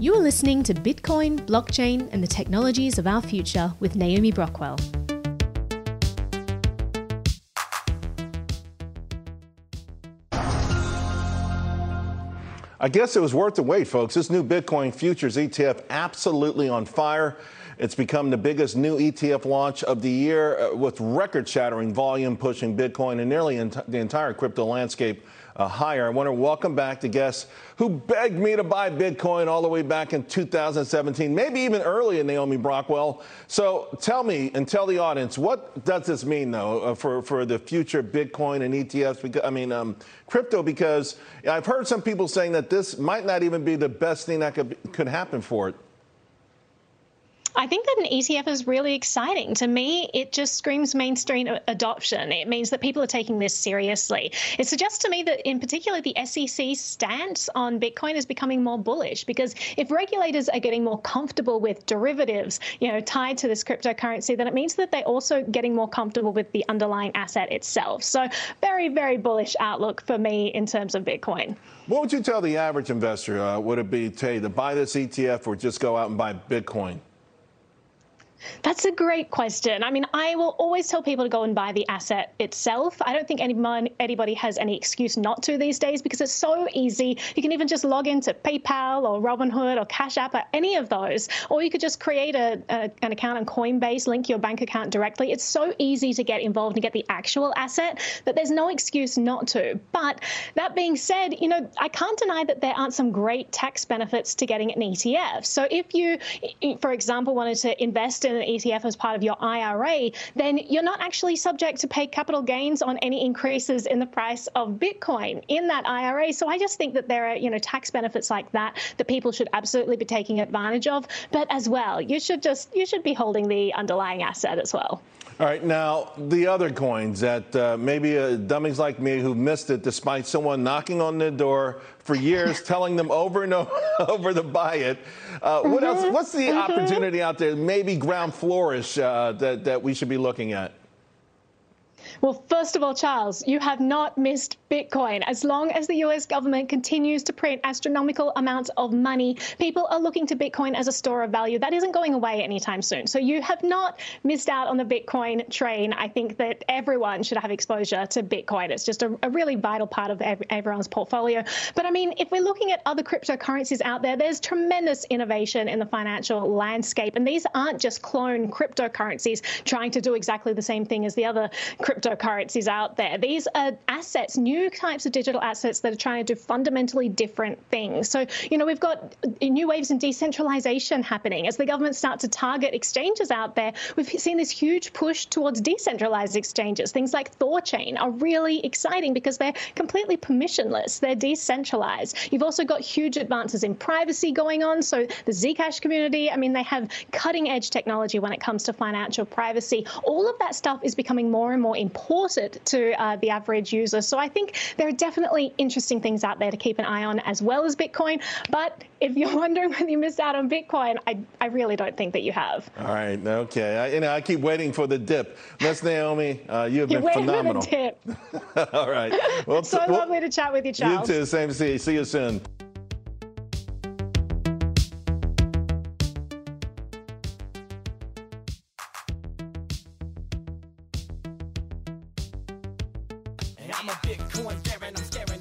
You are listening to Bitcoin, blockchain, and the technologies of our future with Naomi Brockwell. I guess it was worth the wait, folks. This new Bitcoin futures ETF absolutely on fire. It's become the biggest new ETF launch of the year uh, with record shattering volume pushing Bitcoin and nearly ent- the entire crypto landscape higher. I want to welcome back the guests who begged me to buy Bitcoin all the way back in 2017, maybe even earlier, Naomi Brockwell. So tell me and tell the audience, what does this mean, though, uh, for, for the future Bitcoin and ETFs? Because, I mean, um, crypto, because I've heard some people saying that this might not even be the best thing that could, could happen for it. I think that an ETF is really exciting. To me, it just screams mainstream adoption. It means that people are taking this seriously. It suggests to me that, in particular, the SEC stance on Bitcoin is becoming more bullish because if regulators are getting more comfortable with derivatives, you know, tied to this cryptocurrency, then it means that they're also getting more comfortable with the underlying asset itself. So, very, very bullish outlook for me in terms of Bitcoin. What would you tell the average investor? Uh, would it be, say, to buy this ETF or just go out and buy Bitcoin? That's a great question. I mean, I will always tell people to go and buy the asset itself. I don't think anyone, anybody has any excuse not to these days because it's so easy. You can even just log into PayPal or Robinhood or Cash App or any of those, or you could just create a, a, an account on Coinbase, link your bank account directly. It's so easy to get involved and get the actual asset that there's no excuse not to. But that being said, you know, I can't deny that there aren't some great tax benefits to getting an ETF. So if you, for example, wanted to invest in an ETF as part of your IRA, then you're not actually subject to pay capital gains on any increases in the price of Bitcoin in that IRA. So I just think that there are, you know, tax benefits like that that people should absolutely be taking advantage of. But as well, you should just you should be holding the underlying asset as well. All right, now the other coins that uh, maybe uh, dummies like me who missed it despite someone knocking on their door for years, telling them over and over to buy it. Uh, what mm-hmm. else? What's the mm-hmm. opportunity out there? Maybe ground flourish uh, that that we should be looking at. Well, first of all, Charles, you have not missed Bitcoin. As long as the US government continues to print astronomical amounts of money, people are looking to Bitcoin as a store of value. That isn't going away anytime soon. So you have not missed out on the Bitcoin train. I think that everyone should have exposure to Bitcoin. It's just a, a really vital part of everyone's portfolio. But I mean, if we're looking at other cryptocurrencies out there, there's tremendous innovation in the financial landscape. And these aren't just clone cryptocurrencies trying to do exactly the same thing as the other cryptocurrencies out there. These are assets, new types of digital assets that are trying to do fundamentally different things. So, you know, we've got new waves in decentralization happening. As the government starts to target exchanges out there, we've seen this huge push towards decentralized exchanges. Things like Thorchain are really exciting because they're completely permissionless, they're decentralized. You've also got huge advances in privacy going on. So, the Zcash community, I mean, they have cutting edge technology when it comes to financial privacy. All of that stuff is becoming more and more important to uh, the average user. So I think there are definitely interesting things out there to keep an eye on as well as Bitcoin. But if you're wondering whether you missed out on Bitcoin, I, I really don't think that you have. All right. Okay. I, you know, I keep waiting for the dip. Miss Naomi, uh, you have been you're phenomenal. For the dip. All right. Well, so lovely to chat with you, Charles. You too. Same to see you. See you soon. I'm a Bitcoin fairin', I'm scaring